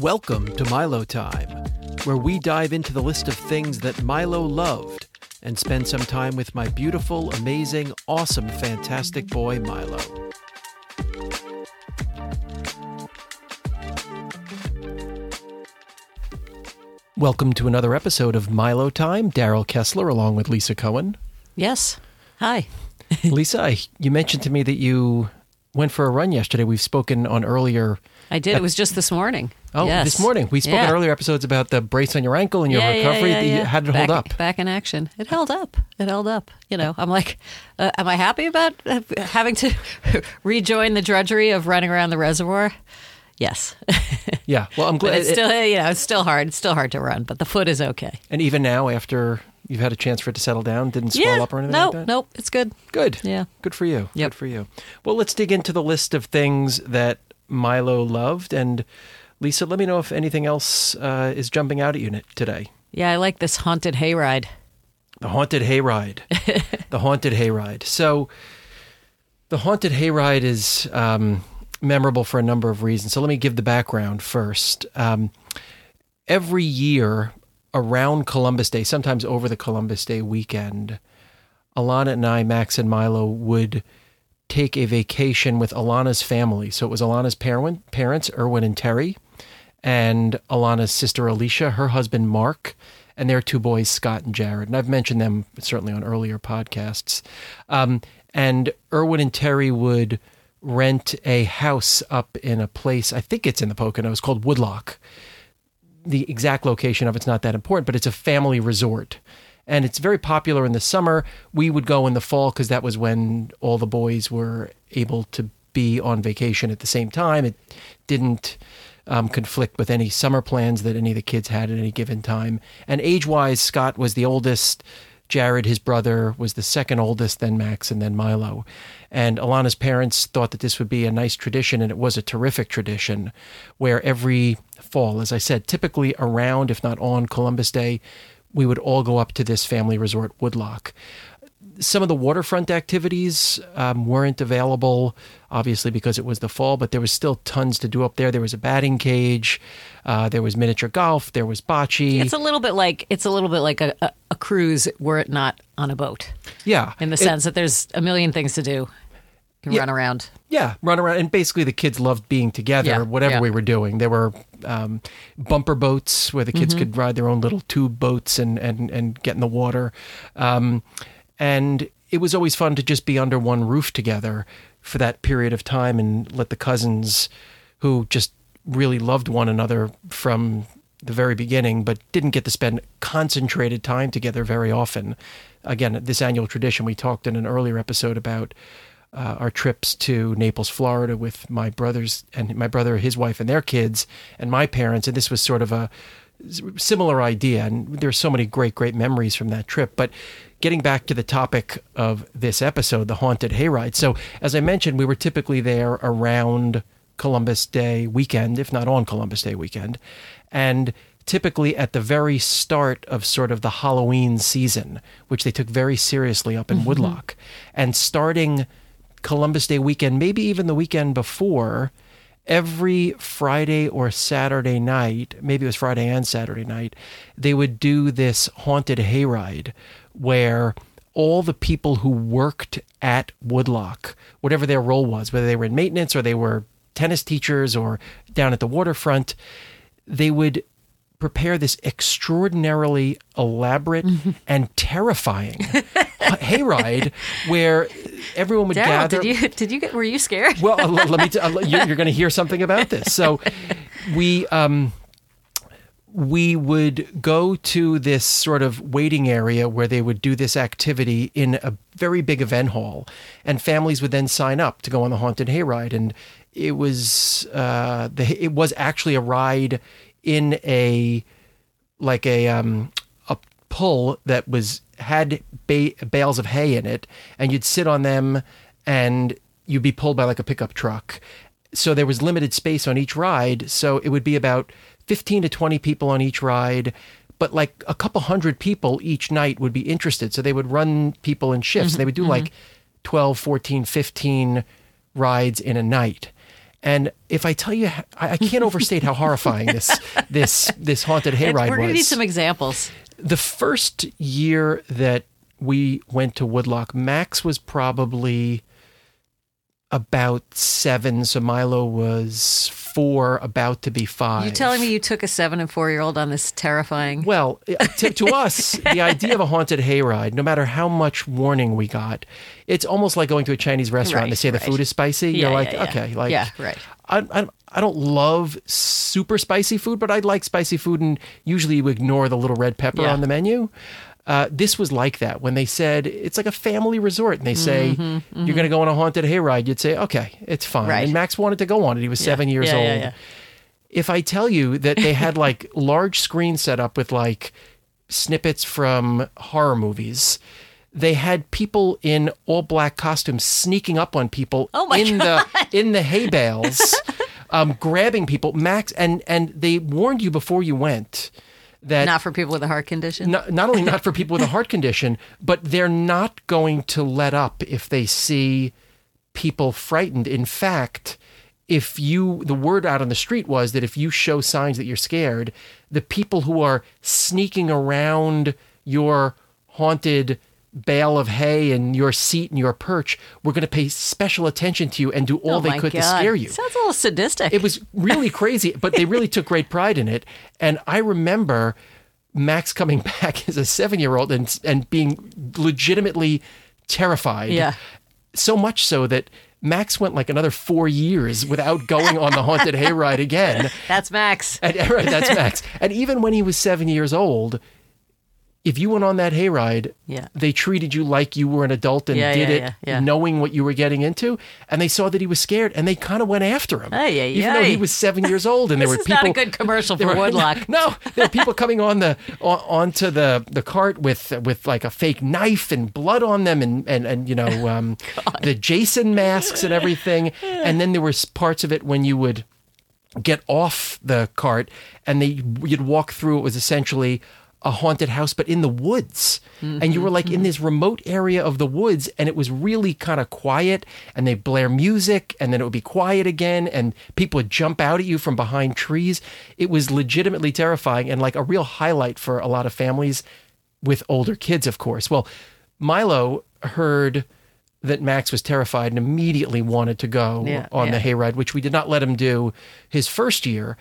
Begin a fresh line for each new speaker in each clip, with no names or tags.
Welcome to Milo Time, where we dive into the list of things that Milo loved and spend some time with my beautiful, amazing, awesome, fantastic boy, Milo. Welcome to another episode of Milo Time. Daryl Kessler along with Lisa Cohen.
Yes. Hi.
Lisa, I, you mentioned to me that you went for a run yesterday. We've spoken on earlier.
I did. It was just this morning.
Oh,
Yes.
this morning. We spoke
Yeah.
in earlier episodes about the brace on your ankle and your
Yeah,
recovery.
yeah, yeah.
How did it hold up?
Back in action. It held up. It held up. You know, I'm like, uh, am I happy about uh, having to rejoin the drudgery of running around the reservoir? Yes.
Yeah. Well, I'm
but
glad.
it's still, you know, it's still hard. It's still hard to run, but the foot is okay.
and even now, after you've had a chance for it to settle down, didn't swell
yeah.
up or anything
no,
like that?
nope. It's good.
Good.
Yeah.
Good for you.
Yep.
Good for you. Well, let's dig into the list of things that Milo loved. And Lisa, let me know if anything else uh, is jumping out at you today.
Yeah, I like this haunted hayride.
The haunted hayride. the haunted hayride. So, the haunted hayride is um, memorable for a number of reasons. So, let me give the background first. Um, every year around Columbus Day, sometimes over the Columbus Day weekend, Alana and I, Max and Milo, would take a vacation with Alana's family. So, it was Alana's parent, parents, Irwin and Terry, and Alana's sister Alicia, her husband Mark, and their two boys, Scott and Jared. And I've mentioned them certainly on earlier podcasts. Um, and Irwin and Terry would rent a house up in a place, I think it's in the Poconos, called Woodloch. The exact location of it's not that important, but it's a family resort. And it's very popular in the summer. We would go in the fall because that was when all the boys were able to be on vacation at the same time. It didn't um, conflict with any summer plans that any of the kids had at any given time. And age wise, Scott was the oldest. Jared, his brother, was the second oldest, then Max, and then Milo. And Alana's parents thought that this would be a nice tradition, and it was a terrific tradition where every fall, as I said, typically around, if not on Columbus Day, we would all go up to this family resort, Woodloch some of the waterfront activities um, weren't available, obviously because it was the fall, but there was still tons to do up there. There was a batting cage, uh, there was miniature golf, there was bocce.
It's a little bit like it's a little bit like a, a, a cruise were it not on a boat.
yeah,
in the
It-
sense that there's a million things to do. You can
Yeah.
run around.
yeah, run around, and basically the kids loved being together,
Yeah,
whatever
yeah.
we were doing. There were um, bumper boats where the kids
Mm-hmm.
could ride their own little tube boats and and and get in the water, um, and it was always fun to just be under one roof together for that period of time and let the cousins, who just really loved one another from the very beginning, but didn't get to spend concentrated time together very often. Again, this annual tradition, we talked in an earlier episode about uh, our trips to Naples, Florida, with my brothers and my brother, his wife, and their kids, and my parents. And this was sort of a similar idea. And there's so many great, great memories from that trip. But getting back to the topic of this episode, the haunted hayride. So, as I mentioned, we were typically there around Columbus Day weekend, if not on Columbus Day weekend. And typically at the very start of sort of the Halloween season, which they took very seriously up in mm-hmm. Woodloch. And starting Columbus Day weekend, maybe even the weekend before, every Friday or Saturday night, maybe it was Friday and Saturday night, they would do this haunted hayride where all the people who worked at Woodloch, whatever their role was, whether they were in maintenance or they were tennis teachers or down at the waterfront, they would prepare this extraordinarily elaborate and terrifying hayride where everyone would
Daryl,
gather.
did you did you get were you scared?
Well, uh, let me. T- uh, you're, you're going to hear something about this. So, we um, we would go to this sort of waiting area where they would do this activity in a very big event hall, and families would then sign up to go on the haunted hayride. And it was uh, the it was actually a ride in a like a um a pull that was had ba- bales of hay in it and you'd sit on them and you'd be pulled by like a pickup truck. So there was limited space on each ride so it would be about 15 to 20 people on each ride but like a couple hundred people each night would be interested. So they would run people in shifts. They would do like 12 14 15 rides in a night And if I tell you, I I can't overstate how horrifying this this this haunted hayride
was. We're to need some examples.
the first year that we went to Woodloch, Max was probably about seven, so Milo was four, about to be five.
You telling me you took a seven and four year old on this terrifying?
Well, uh, to, to us, the idea of a haunted hayride, no matter how much warning we got, it's almost like going to a Chinese restaurant and they
Right,
say the food is spicy.
Yeah,
You're like,
yeah, yeah.
okay, like,
Yeah, right.
I, I, I don't love super spicy food, but I like spicy food, and usually you ignore the little red pepper on the menu. Uh, this was like that when they said it's like a family resort, and they say
Mm-hmm,
you're going to go on a haunted hayride. You'd say, okay, it's fine.
Right.
And Max wanted to go on it. He was seven years
yeah,
old
yeah, yeah.
if I tell you that they had like large screens set up with like snippets from horror movies, they had people in all black costumes sneaking up on people
Oh
in the in the hay bales, um, grabbing people. Max and and they warned you before you went that
Not for people with a heart condition.
not, not only not for people with a heart condition, but they're not going to let up if they see people frightened. In fact, if you, the word out on the street was that if you show signs that you're scared, the people who are sneaking around your haunted bale of hay and your seat and your perch were going to pay special attention to you and do oh all
oh
they could
God.
to scare you
Sounds a little sadistic.
it was really crazy, but they really took great pride in it. And I remember Max coming back as a seven year old and and being legitimately terrified.
Yeah.
So much so that Max went like another four years without going on the haunted hayride again.
That's Max.
And, right, that's Max. And even when he was seven years old, if you went on that hayride,
Yeah.
they treated you like you were an adult and
Yeah,
did
yeah,
it knowing what you were getting into. And they saw that he was scared and they kind of went after him.
Ay, ay,
even though he was seven years old and there
This
were
is
people.
not a good commercial for
were-
Woodloch.
No, there were people coming on the on, onto the the cart with with like a fake knife and blood on them and and and you know um, the Jason masks and everything. And then there was parts of it when you would get off the cart and they you'd walk through it was essentially a haunted house but in the woods and you were like in this remote area of the woods and it was really kind of quiet and they blare music and then it would be quiet again and people would jump out at you from behind trees it was legitimately terrifying and like a real highlight for a lot of families with older kids of course well milo heard that Max was terrified and immediately wanted to go
Yeah,
on the
yeah.
hayride, which we did not let him do his first year.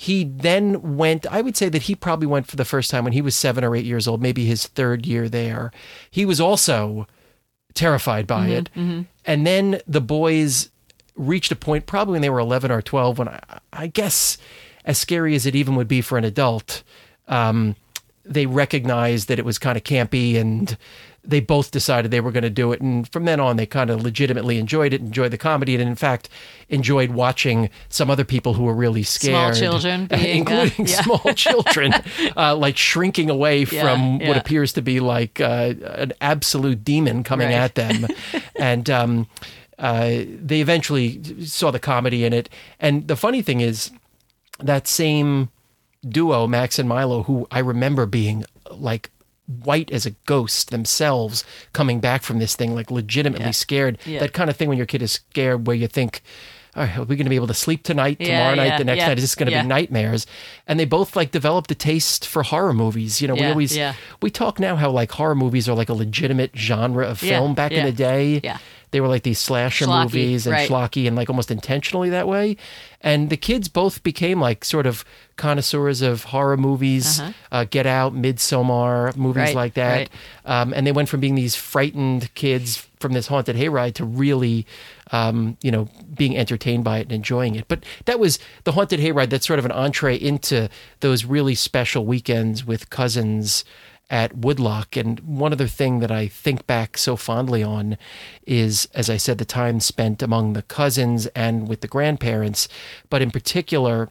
He then went, I would say that he probably went for the first time when he was seven or eight years old, maybe his third year there. He was also terrified by it. And then the boys reached a point, probably when they were 11 or 12, when I, I guess, as scary as it even would be for an adult, um, they recognized that it was kind of campy and they both decided they were going to do it. And from then on, they kind of legitimately enjoyed it, enjoyed the comedy, and in fact, enjoyed watching some other people who were really scared.
children being, uh,
including
yeah.
small children, uh, like shrinking away
Yeah,
from what appears to be like uh, an absolute demon coming
Right.
at them. and um, uh, they eventually saw the comedy in it. And the funny thing is, that same duo, Max and Milo, who I remember being like white as a ghost themselves coming back from this thing, like legitimately
Yeah.
scared.
Yeah.
That kind of thing when your kid is scared, where you think, all right, are we going to be able to sleep tonight,
Yeah,
tomorrow night,
yeah,
the next
yeah,
night? Is this going to be nightmares? And they both like developed a taste for horror movies. You know, we always we talk now how like horror movies are like a legitimate genre of film. Back in the day,
yeah.
they were like these slasher
Schlocky,
movies and
right.
schlocky and like almost intentionally that way. And the kids both became like sort of connoisseurs of horror movies,
Uh-huh.
uh, Get Out, Midsommar, movies
Right,
like that.
right.
Um, and they went from being these frightened kids from this haunted hayride to really, um, you know, being entertained by it and enjoying it. But that was the haunted hayride. That's sort of an entree into those really special weekends with cousins at Woodloch. And one other thing that I think back so fondly on is, as I said, the time spent among the cousins and with the grandparents, but in particular,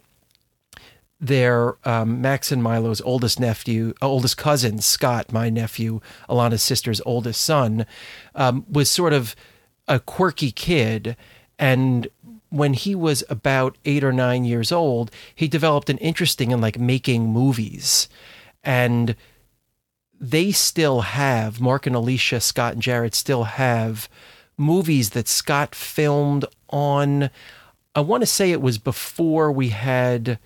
their um, Max and Milo's oldest nephew, uh, oldest cousin, Scott, my nephew, Alana's sister's oldest son, um, was sort of a quirky kid. And when he was about eight or nine years old, he developed an interest in like making movies. And they still have, Mark and Alicia, Scott and Jared still have movies that Scott filmed on I want to say it was before we had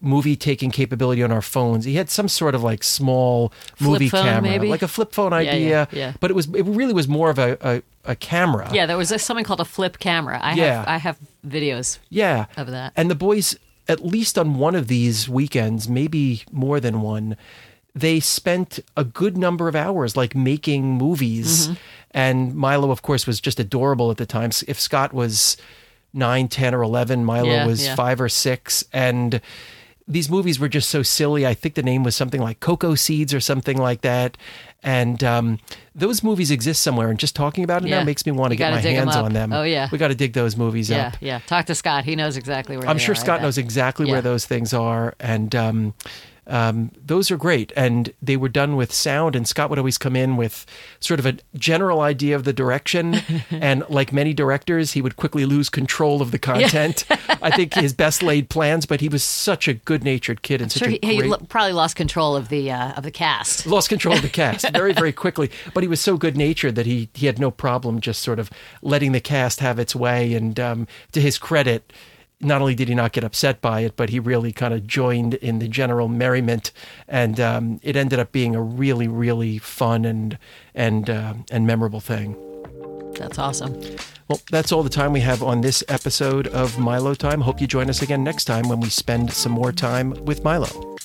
movie taking capability on our phones. He had some sort of like small
Flip
movie
phone,
camera,
maybe?
like a flip phone
yeah,
idea.
yeah.
But it was it really was more of a a, a camera.
Yeah, there was a, something called a flip camera. I
Yeah.
have I have videos.
Yeah.
Of that.
And the boys, at least on one of these weekends, maybe more than one, they spent a good number of hours like making movies.
Mm-hmm.
And Milo, of course, was just adorable at the time. If Scott was nine, 10, or 11, Milo
Yeah,
was
yeah.
five or six. And these movies were just so silly. I think the name was something like Coco Seeds or something like that. And um, those movies exist somewhere. And just talking about it now makes me want to get my hands
up.
on them.
Oh, yeah.
We got to dig those movies
Yeah,
up.
yeah. Yeah. Talk to Scott. He knows exactly where
I'm sure Scott knows exactly where those things are, and um, um, those are great. And they were done with sound. And Scott would always come in with sort of a general idea of the direction. and like many directors, he would quickly lose control of the content. I think his best laid plans, but he was such a good natured kid and such
Sure,
a
he, he
great.
lo- probably lost control of the uh, of the cast.
Lost control of the cast very, very quickly, but he was so good natured that he he had no problem just sort of letting the cast have its way. And um, to his credit, not only did he not get upset by it, but he really kind of joined in the general merriment, and um, it ended up being a really, really fun and and uh, and memorable thing.
That's awesome.
Well, that's all the time we have on this episode of Milo Time. Hope you join us again next time when we spend some more time with Milo.